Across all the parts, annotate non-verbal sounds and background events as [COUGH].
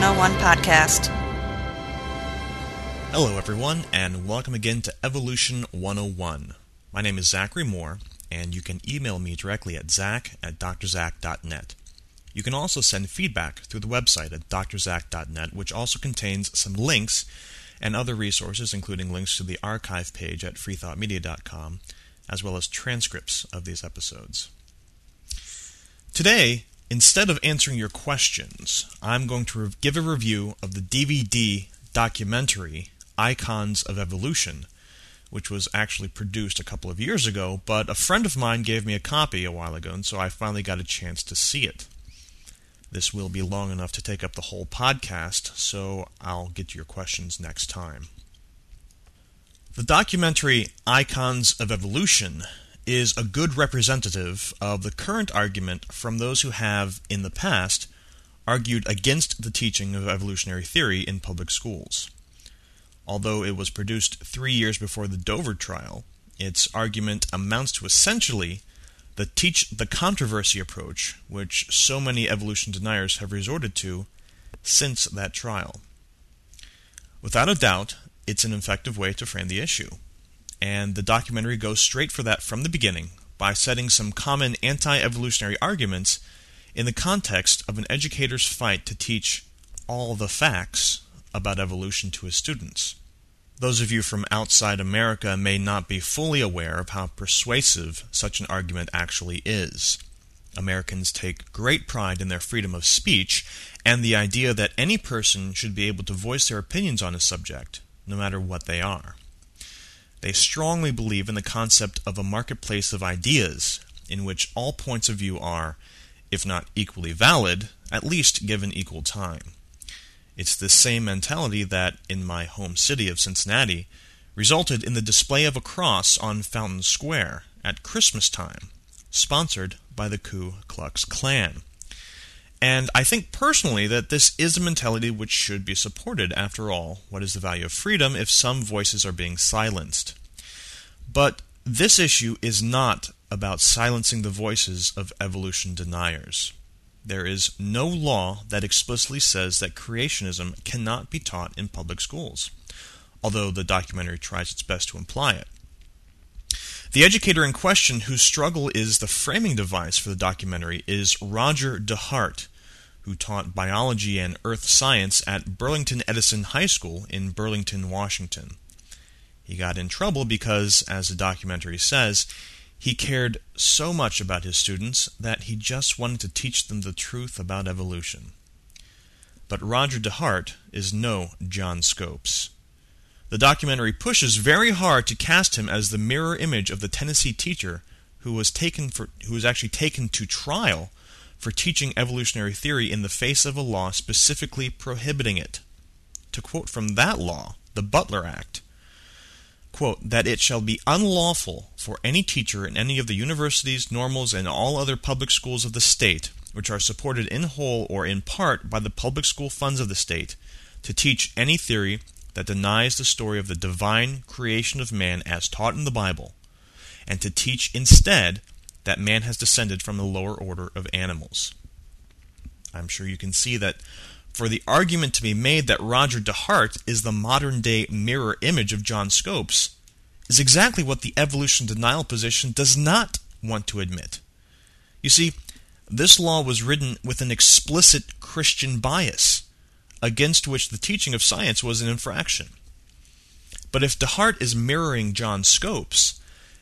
101 podcast. Hello, everyone, and welcome again to Evolution 101. My name is Zachary Moore, and you can email me directly at zach at drzach.net. You can also send feedback through the website at drzach.net, which also contains some links and other resources, including links to the archive page at freethoughtmedia.com, as well as transcripts of these episodes. Today, instead of answering your questions, I'm going to give a review of the DVD documentary Icons of Evolution, which was actually produced a couple of years ago, but a friend of mine gave me a copy a while ago, and so I finally got a chance to see it. This will be long enough to take up the whole podcast, so I'll get to your questions next time. The documentary Icons of Evolution is a good representative of the current argument from those who have, in the past, argued against the teaching of evolutionary theory in public schools. Although it was produced three years before the Dover trial, its argument amounts to essentially the teach the controversy approach, which so many evolution deniers have resorted to since that trial. Without a doubt, it's an effective way to frame the issue and the documentary goes straight for that from the beginning by setting some common anti evolutionary arguments in the context of an educator's fight to teach all the facts about evolution to his students. Those of you from outside America may not be fully aware of how persuasive such an argument actually is. Americans take great pride in their freedom of speech and the idea that any person should be able to voice their opinions on a subject, no matter what they are. They strongly believe in the concept of a marketplace of ideas, in which all points of view are, if not equally valid, at least given equal time. It's this same mentality that, in my home city of Cincinnati, resulted in the display of a cross on Fountain Square at Christmas time, sponsored by the Ku Klux Klan. And I think personally that this is a mentality which should be supported. After all, what is the value of freedom if some voices are being silenced? But this issue is not about silencing the voices of evolution deniers. There is no law that explicitly says that creationism cannot be taught in public schools, although the documentary tries its best to imply it. The educator in question, whose struggle is the framing device for the documentary, is Roger DeHart, who taught biology and earth science at Burlington Edison High School in Burlington, Washington. He got in trouble because, as the documentary says, he cared so much about his students that he just wanted to teach them the truth about evolution. But Roger DeHart is no John Scopes. The documentary pushes very hard to cast him as the mirror image of the Tennessee teacher who was taken for who was actually taken to trial for teaching evolutionary theory in the face of a law specifically prohibiting it. To quote from that law, the Butler Act, quote, that it shall be unlawful for any teacher in any of the universities, normals, and all other public schools of the state, which are supported in whole or in part by the public school funds of the state, to teach any theory that denies the story of the divine creation of man as taught in the Bible, and to teach instead that man has descended from the lower order of animals. I'm sure you can see that for the argument to be made that Roger DeHart is the modern day mirror image of John Scopes is exactly what the evolution denial position does not want to admit. You see, this law was written with an explicit Christian bias, against which the teaching of science was an infraction. But if DeHart is mirroring John Scopes,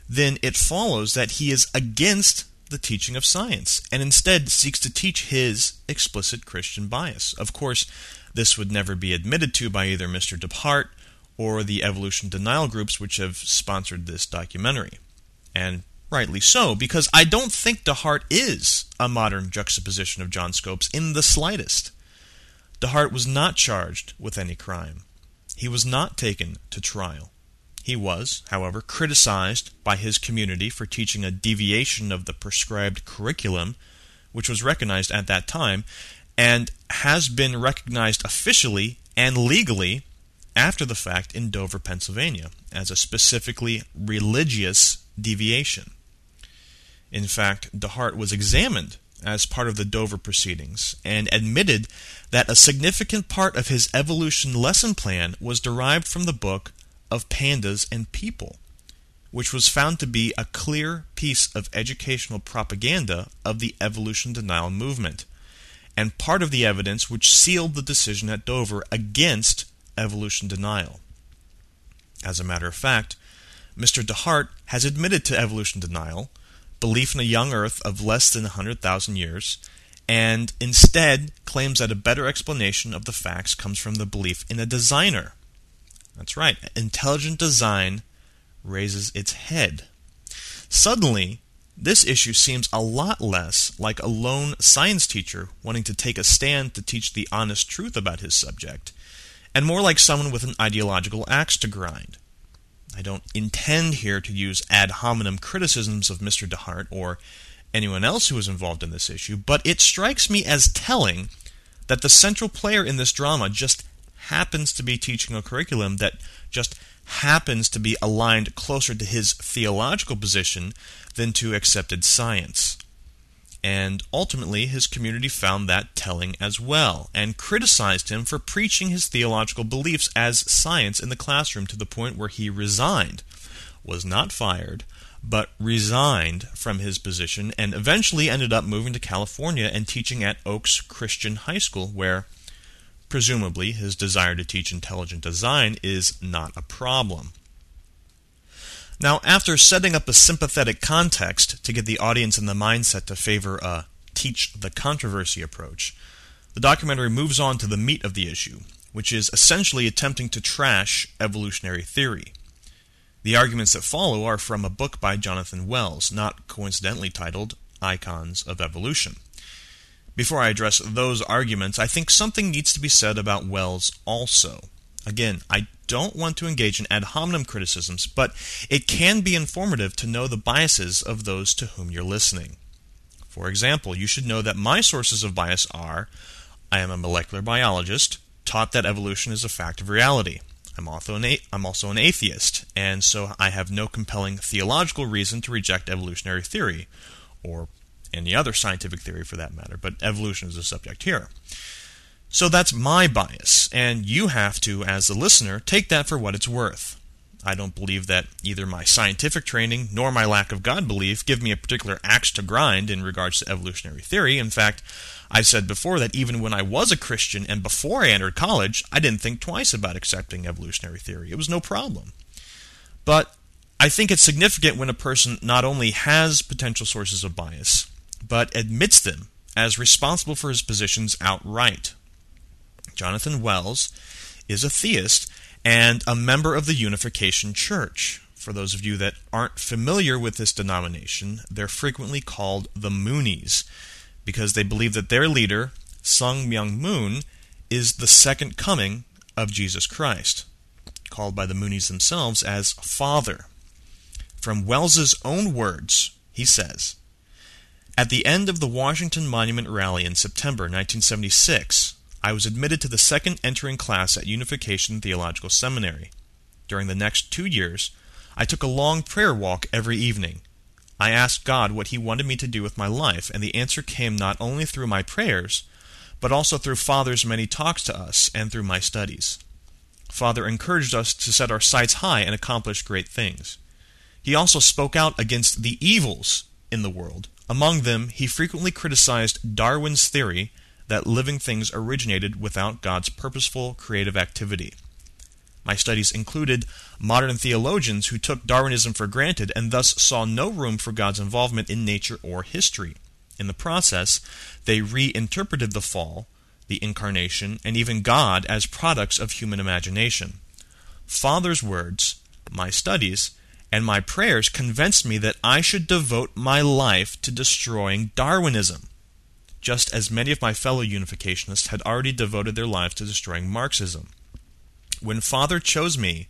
then it follows that he is against the teaching of science and instead seeks to teach his explicit Christian bias. Of course, this would never be admitted to by either Mr. DeHart or the evolution denial groups which have sponsored this documentary. And rightly so, because I don't think DeHart is a modern juxtaposition of John Scopes in the slightest. DeHart was not charged with any crime. He was not taken to trial. He was, however, criticized by his community for teaching a deviation of the prescribed curriculum, which was recognized at that time, and has been recognized officially and legally after the fact in Dover, Pennsylvania, as a specifically religious deviation. In fact, DeHart was examined as part of the Dover proceedings and admitted that a significant part of his evolution lesson plan was derived from the book of Pandas and People, which was found to be a clear piece of educational propaganda of the evolution denial movement, and part of the evidence which sealed the decision at Dover against evolution denial. As a matter of fact, Mr. DeHart has admitted to evolution denial, belief in a young Earth of less than 100,000 years, and instead claims that a better explanation of the facts comes from the belief in a designer. That's right, intelligent design raises its head. Suddenly, this issue seems a lot less like a lone science teacher wanting to take a stand to teach the honest truth about his subject, and more like someone with an ideological axe to grind. I don't intend here to use ad hominem criticisms of Mr. DeHart or anyone else who was involved in this issue, but it strikes me as telling that the central player in this drama just happens to be teaching a curriculum that just happens to be aligned closer to his theological position than to accepted science. And ultimately, his community found that telling as well, and criticized him for preaching his theological beliefs as science in the classroom to the point where he resigned, was not fired, but resigned from his position, and eventually ended up moving to California and teaching at Oaks Christian High School, where presumably his desire to teach intelligent design is not a problem. Now, after setting up a sympathetic context to get the audience in the mindset to favor a teach the controversy approach, the documentary moves on to the meat of the issue, which is essentially attempting to trash evolutionary theory. The arguments that follow are from a book by Jonathan Wells, not coincidentally titled Icons of Evolution. Before I address those arguments, I think something needs to be said about Wells also. Again, I don't want to engage in ad hominem criticisms, but it can be informative to know the biases of those to whom you're listening. For example, you should know that my sources of bias are I am a molecular biologist, taught that evolution is a fact of reality. I'm also, an a- I'm also an atheist, and so I have no compelling theological reason to reject evolutionary theory, or any other scientific theory for that matter, but evolution is the subject here. So that's my bias, and you have to, as a listener, take that for what it's worth. I don't believe that either my scientific training nor my lack of God belief give me a particular axe to grind in regards to evolutionary theory. In fact, I've said before that even when I was a Christian and before I entered college, I didn't think twice about accepting evolutionary theory. It was no problem. But I think it's significant when a person not only has potential sources of bias, but admits them as responsible for his positions outright. Jonathan Wells is a theist and a member of the Unification Church. For those of you that aren't familiar with this denomination, they're frequently called the Moonies because they believe that their leader, Sun Myung Moon, is the second coming of Jesus Christ, called by the Moonies themselves as Father. From Wells's own words, he says, At the end of the Washington Monument Rally in September 1976, I was admitted to the second entering class at Unification Theological Seminary. During the next two years, I took a long prayer walk every evening. I asked God what He wanted me to do with my life, and the answer came not only through my prayers, but also through Father's many talks to us and through my studies. Father encouraged us to set our sights high and accomplish great things. He also spoke out against the evils in the world. Among them, he frequently criticized Darwin's theory that living things originated without God's purposeful creative activity. My studies included modern theologians who took Darwinism for granted and thus saw no room for God's involvement in nature or history. In the process, they reinterpreted the fall, the incarnation, and even God as products of human imagination. Father's words, my studies, and my prayers convinced me that I should devote my life to destroying Darwinism just as many of my fellow unificationists had already devoted their lives to destroying Marxism. When Father chose me,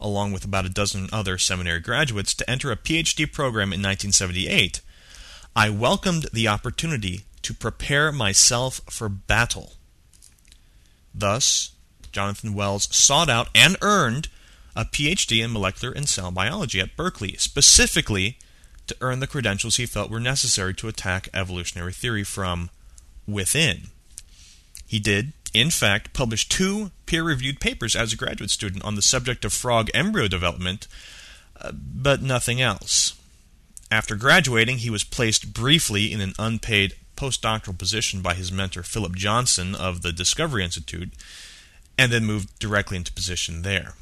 along with about a dozen other seminary graduates, to enter a PhD program in 1978, I welcomed the opportunity to prepare myself for battle. Thus, Jonathan Wells sought out and earned a PhD in molecular and cell biology at Berkeley, specifically to earn the credentials he felt were necessary to attack evolutionary theory from within. He did, in fact, publish two peer reviewed papers as a graduate student on the subject of frog embryo development, uh, but nothing else. After graduating, he was placed briefly in an unpaid postdoctoral position by his mentor Philip Johnson of the Discovery Institute, and then moved directly into position there.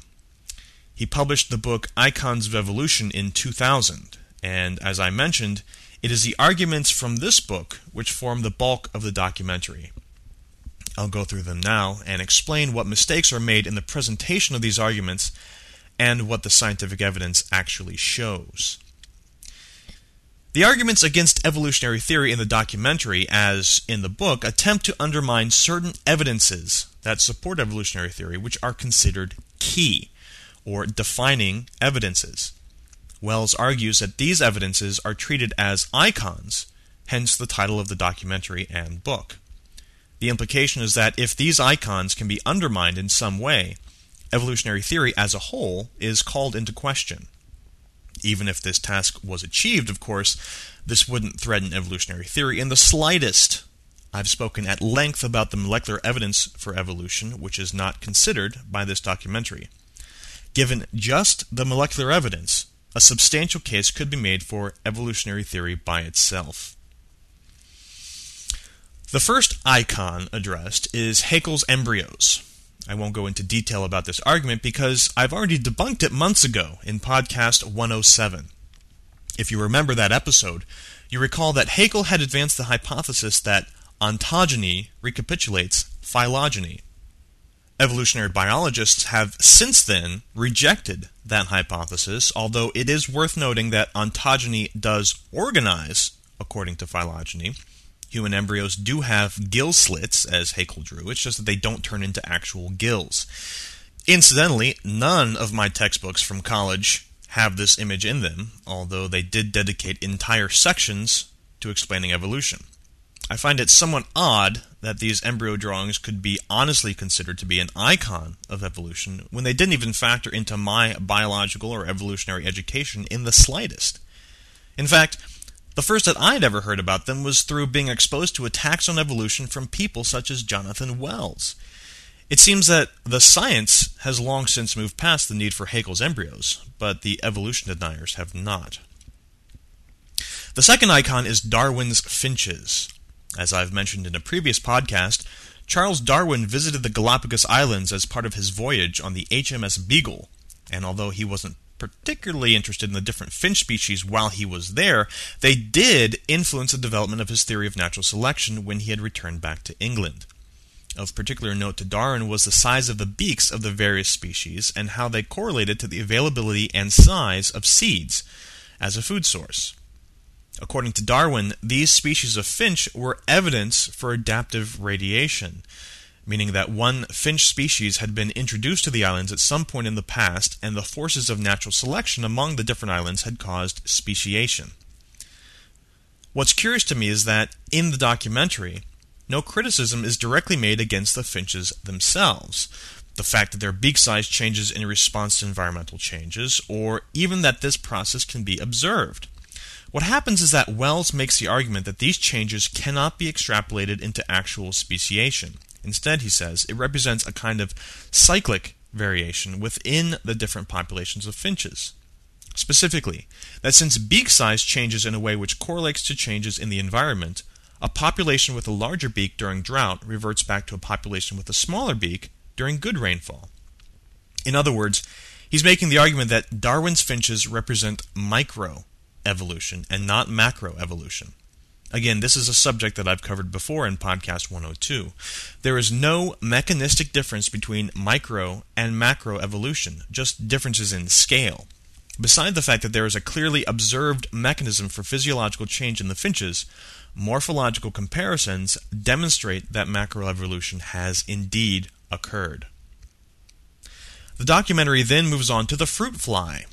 He published the book Icons of Evolution in 2000, and as I mentioned, it is the arguments from this book which form the bulk of the documentary. I'll go through them now and explain what mistakes are made in the presentation of these arguments and what the scientific evidence actually shows. The arguments against evolutionary theory in the documentary, as in the book, attempt to undermine certain evidences that support evolutionary theory, which are considered key or defining evidences. Wells argues that these evidences are treated as icons, hence the title of the documentary and book. The implication is that if these icons can be undermined in some way, evolutionary theory as a whole is called into question. Even if this task was achieved, of course, this wouldn't threaten evolutionary theory in the slightest. I've spoken at length about the molecular evidence for evolution, which is not considered by this documentary. Given just the molecular evidence, a substantial case could be made for evolutionary theory by itself. The first icon addressed is Haeckel's embryos. I won't go into detail about this argument because I've already debunked it months ago in podcast 107. If you remember that episode, you recall that Haeckel had advanced the hypothesis that ontogeny recapitulates phylogeny. Evolutionary biologists have since then rejected that hypothesis, although it is worth noting that ontogeny does organize according to phylogeny. Human embryos do have gill slits, as Haeckel drew, it's just that they don't turn into actual gills. Incidentally, none of my textbooks from college have this image in them, although they did dedicate entire sections to explaining evolution. I find it somewhat odd that these embryo drawings could be honestly considered to be an icon of evolution when they didn't even factor into my biological or evolutionary education in the slightest. In fact, the first that I'd ever heard about them was through being exposed to attacks on evolution from people such as Jonathan Wells. It seems that the science has long since moved past the need for Haeckel's embryos, but the evolution deniers have not. The second icon is Darwin's finches. As I've mentioned in a previous podcast, Charles Darwin visited the Galapagos Islands as part of his voyage on the HMS Beagle, and although he wasn't particularly interested in the different finch species while he was there, they did influence the development of his theory of natural selection when he had returned back to England. Of particular note to Darwin was the size of the beaks of the various species and how they correlated to the availability and size of seeds as a food source. According to Darwin, these species of finch were evidence for adaptive radiation, meaning that one finch species had been introduced to the islands at some point in the past, and the forces of natural selection among the different islands had caused speciation. What's curious to me is that in the documentary, no criticism is directly made against the finches themselves. The fact that their beak size changes in response to environmental changes, or even that this process can be observed. What happens is that Wells makes the argument that these changes cannot be extrapolated into actual speciation. Instead, he says, it represents a kind of cyclic variation within the different populations of finches. Specifically, that since beak size changes in a way which correlates to changes in the environment, a population with a larger beak during drought reverts back to a population with a smaller beak during good rainfall. In other words, he's making the argument that Darwin's finches represent micro evolution and not macroevolution. Again, this is a subject that I've covered before in podcast 102. There is no mechanistic difference between micro and macro evolution, just differences in scale. Beside the fact that there is a clearly observed mechanism for physiological change in the finches, morphological comparisons demonstrate that macroevolution has indeed occurred. The documentary then moves on to the fruit fly,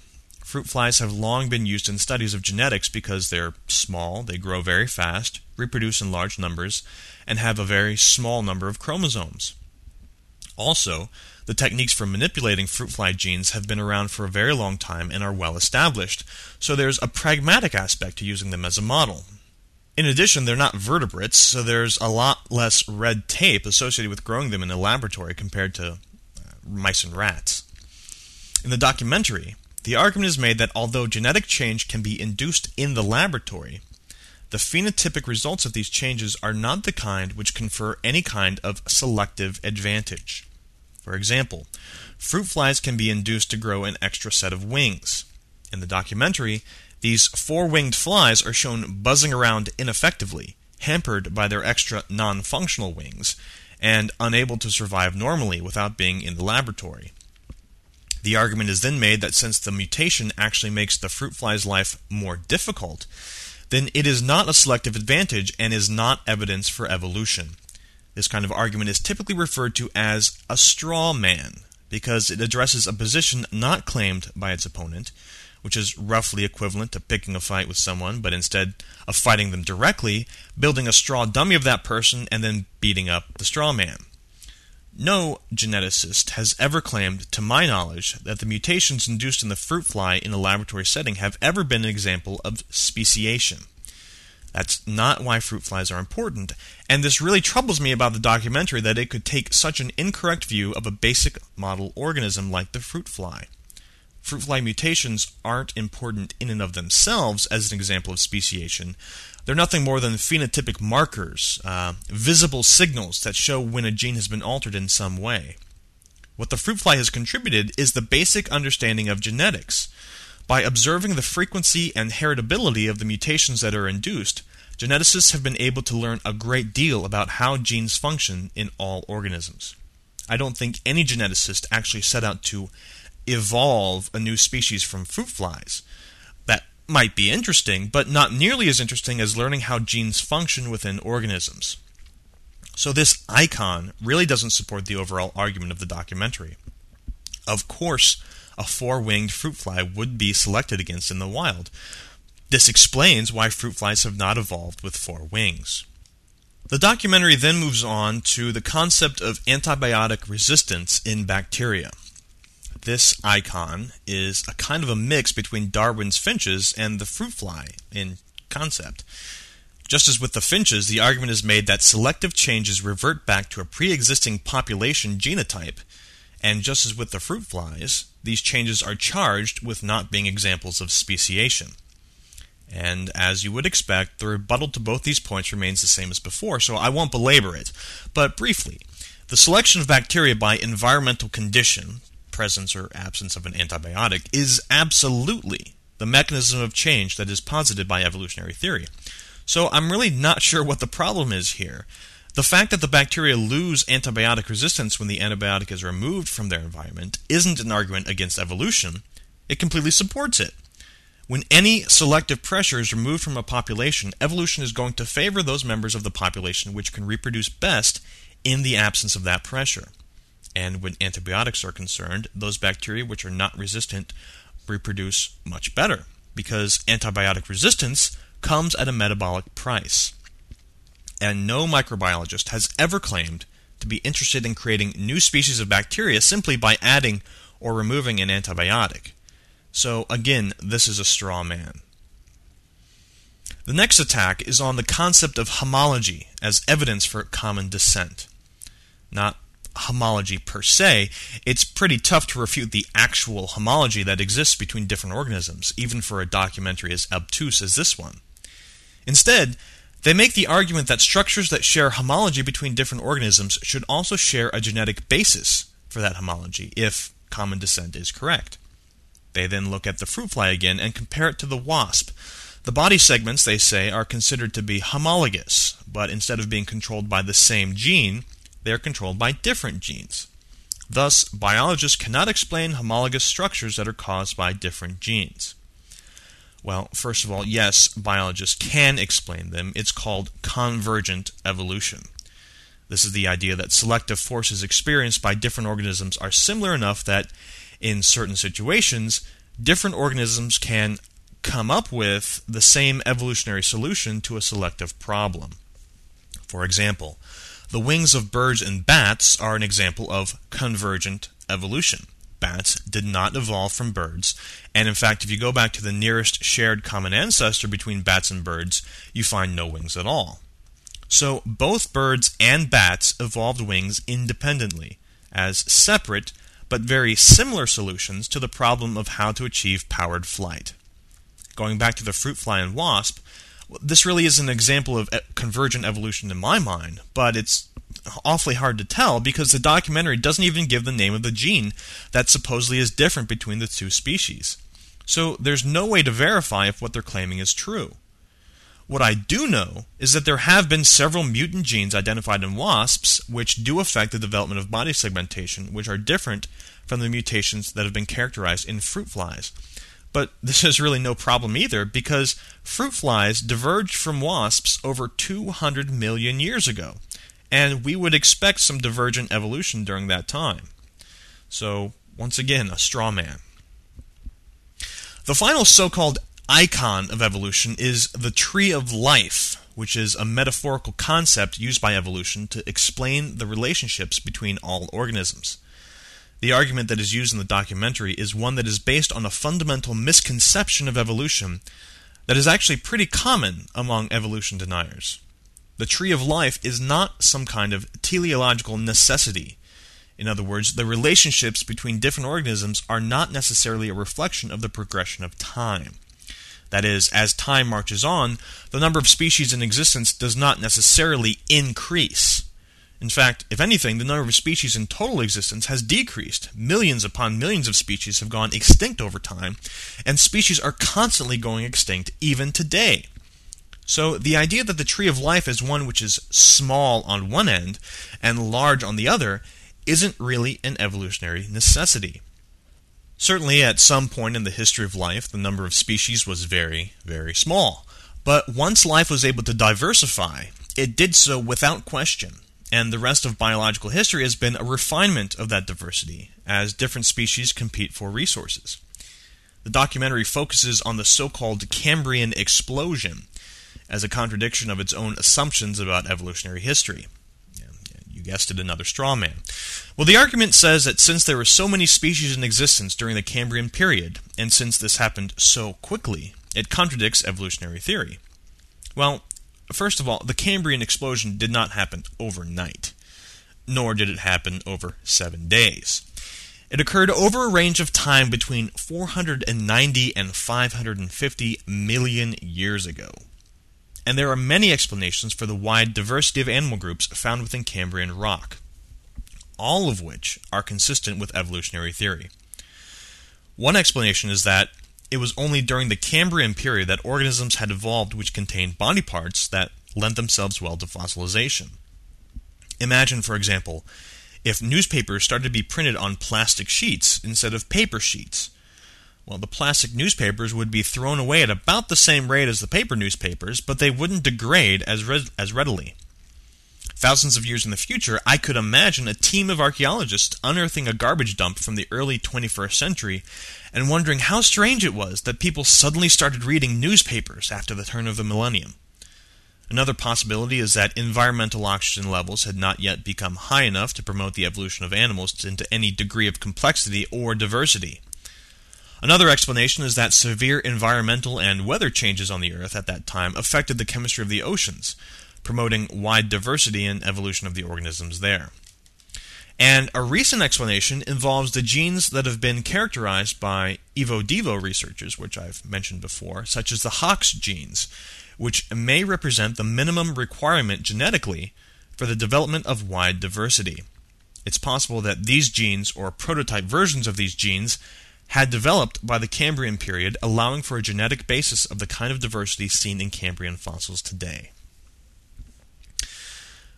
Fruit flies have long been used in studies of genetics because they're small, they grow very fast, reproduce in large numbers, and have a very small number of chromosomes. Also, the techniques for manipulating fruit fly genes have been around for a very long time and are well established, so there's a pragmatic aspect to using them as a model. In addition, they're not vertebrates, so there's a lot less red tape associated with growing them in a laboratory compared to uh, mice and rats. In the documentary, the argument is made that although genetic change can be induced in the laboratory, the phenotypic results of these changes are not the kind which confer any kind of selective advantage. For example, fruit flies can be induced to grow an extra set of wings. In the documentary, these four winged flies are shown buzzing around ineffectively, hampered by their extra non functional wings, and unable to survive normally without being in the laboratory. The argument is then made that since the mutation actually makes the fruit fly's life more difficult, then it is not a selective advantage and is not evidence for evolution. This kind of argument is typically referred to as a straw man because it addresses a position not claimed by its opponent, which is roughly equivalent to picking a fight with someone, but instead of fighting them directly, building a straw dummy of that person and then beating up the straw man. No geneticist has ever claimed, to my knowledge, that the mutations induced in the fruit fly in a laboratory setting have ever been an example of speciation. That's not why fruit flies are important, and this really troubles me about the documentary that it could take such an incorrect view of a basic model organism like the fruit fly. Fruit fly mutations aren't important in and of themselves as an example of speciation. They're nothing more than phenotypic markers, uh, visible signals that show when a gene has been altered in some way. What the fruit fly has contributed is the basic understanding of genetics. By observing the frequency and heritability of the mutations that are induced, geneticists have been able to learn a great deal about how genes function in all organisms. I don't think any geneticist actually set out to evolve a new species from fruit flies. Might be interesting, but not nearly as interesting as learning how genes function within organisms. So, this icon really doesn't support the overall argument of the documentary. Of course, a four winged fruit fly would be selected against in the wild. This explains why fruit flies have not evolved with four wings. The documentary then moves on to the concept of antibiotic resistance in bacteria. This icon is a kind of a mix between Darwin's finches and the fruit fly in concept. Just as with the finches, the argument is made that selective changes revert back to a pre existing population genotype, and just as with the fruit flies, these changes are charged with not being examples of speciation. And as you would expect, the rebuttal to both these points remains the same as before, so I won't belabor it. But briefly, the selection of bacteria by environmental condition, presence or absence of an antibiotic, is absolutely the mechanism of change that is posited by evolutionary theory. So I'm really not sure what the problem is here. The fact that the bacteria lose antibiotic resistance when the antibiotic is removed from their environment isn't an argument against evolution, it completely supports it. When any selective pressure is removed from a population, evolution is going to favor those members of the population which can reproduce best in the absence of that pressure. And when antibiotics are concerned, those bacteria which are not resistant reproduce much better because antibiotic resistance comes at a metabolic price and no microbiologist has ever claimed to be interested in creating new species of bacteria simply by adding or removing an antibiotic. So, again, this is a straw man. The next attack is on the concept of homology as evidence for common descent. Not homology per se, it's pretty tough to refute the actual homology that exists between different organisms, even for a documentary as obtuse as this one. Instead, they make the argument that structures that share homology between different organisms should also share a genetic basis for that homology if common descent is correct. They then look at the fruit fly again and compare it to the wasp. The body segments, they say, are considered to be homologous, but instead of being controlled by the same gene, they are controlled by different genes. Thus, biologists cannot explain homologous structures that are caused by different genes. Well, first of all, yes, biologists can explain them. It's called convergent evolution. This is the idea that selective forces experienced by different organisms are similar enough that, in certain situations, different organisms can come up with the same evolutionary solution to a selective problem. For example, The wings of birds and bats are an example of convergent evolution. Bats did not evolve from birds, and in fact, if you go back to the nearest shared common ancestor between bats and birds, you find no wings at all. So both birds and bats evolved wings independently, as separate but very similar solutions to the problem of how to achieve powered flight. Going back to the fruit fly and wasp, this really is an example of convergent evolution in my mind, but it's awfully hard to tell because the documentary doesn't even give the name of the gene that supposedly is different between the two species. So there's no way to verify if what they're claiming is true. What I do know is that there have been several mutant genes identified in wasps which do affect the development of body segmentation, which are different from the mutations that have been characterized in fruit flies. But [LAUGHS] this is really no problem either because fruit flies diverged from wasps over 200 million years ago, and we would expect some divergent evolution during that time. So, once again, a straw man. The final so called icon of evolution is the tree of life, which is a metaphorical concept used by evolution to explain the relationships between all organisms. The argument that is used in the documentary is one that is based on a fundamental misconception of evolution that is actually pretty common among evolution deniers. The tree of life is not some kind of teleological necessity. In other words, the relationships between different organisms are not necessarily a reflection of the progression of time. That is, as time marches on, the number of species in existence does not necessarily increase. In fact, if anything, the number of species in total existence has decreased. Millions upon millions of species have gone extinct over time, and species are constantly going extinct even today. So, the idea that the tree of life is one which is small on one end and large on the other isn't really an evolutionary necessity. Certainly, at some point in the history of life, the number of species was very, very small. But once life was able to diversify, it did so without question. And the rest of biological history has been a refinement of that diversity as different species compete for resources. The documentary focuses on the so called Cambrian explosion as a contradiction of its own assumptions about evolutionary history You guessed it, another straw man. Well, the argument says that since there were so many species in existence during the Cambrian period, and since this happened so quickly, it contradicts evolutionary theory. Well, first of all, the Cambrian explosion did not happen overnight, nor did it happen over seven days. It occurred over a range of time between 490 and 550 million years ago and there are many explanations for the wide diversity of animal groups found within Cambrian rock, all of which are consistent with evolutionary theory. One explanation is that it was only during the Cambrian period that organisms had evolved which contained body parts that lent themselves well to fossilization. Imagine, for example, if newspapers started to be printed on plastic sheets instead of paper sheets well, the plastic newspapers would be thrown away at about the same rate as the paper newspapers, but they wouldn't degrade as, re- as readily. Thousands of years in the future, I could imagine a team of archaeologists unearthing a garbage dump from the early 21st century and wondering how strange it was that people suddenly started reading newspapers after the turn of the millennium. Another possibility is that environmental oxygen levels had not yet become high enough to promote the evolution of animals into any degree of complexity or diversity. Another explanation is that severe environmental and weather changes on the Earth at that time affected the chemistry of the oceans, promoting wide diversity and evolution of the organisms there. And a recent explanation involves the genes that have been characterized by Evo Devo researchers, which I've mentioned before, such as the Hox genes, which may represent the minimum requirement genetically for the development of wide diversity. It's possible that these genes, or prototype versions of these genes, had developed by the Cambrian period, allowing for a genetic basis of the kind of diversity seen in Cambrian fossils today.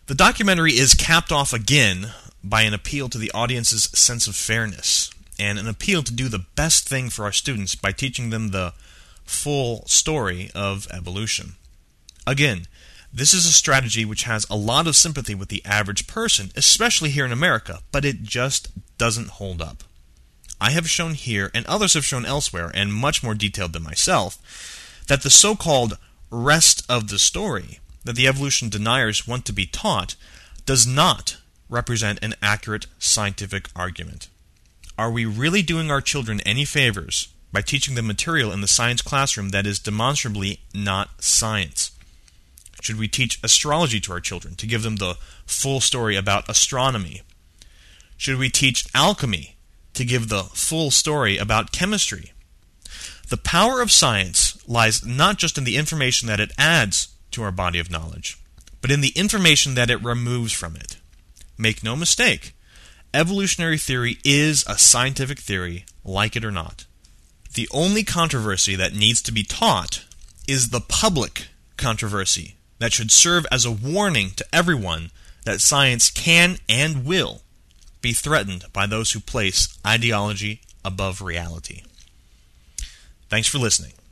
The documentary is capped off again by an appeal to the audience's sense of fairness and an appeal to do the best thing for our students by teaching them the full story of evolution. Again, this is a strategy which has a lot of sympathy with the average person, especially here in America, but it just doesn't hold up. I have shown here, and others have shown elsewhere, and much more detailed than myself, that the so called rest of the story that the evolution deniers want to be taught does not represent an accurate scientific argument. Are we really doing our children any favors by teaching them material in the science classroom that is demonstrably not science? Should we teach astrology to our children to give them the full story about astronomy? Should we teach alchemy to give the full story about chemistry? The power of science lies not just in the information that it adds to our body of knowledge, but in the information that it removes from it. Make no mistake, evolutionary theory is a scientific theory, like it or not. The only controversy that needs to be taught is the public controversy that should serve as a warning to everyone that science can and will be threatened by those who place ideology above reality. Thanks for listening.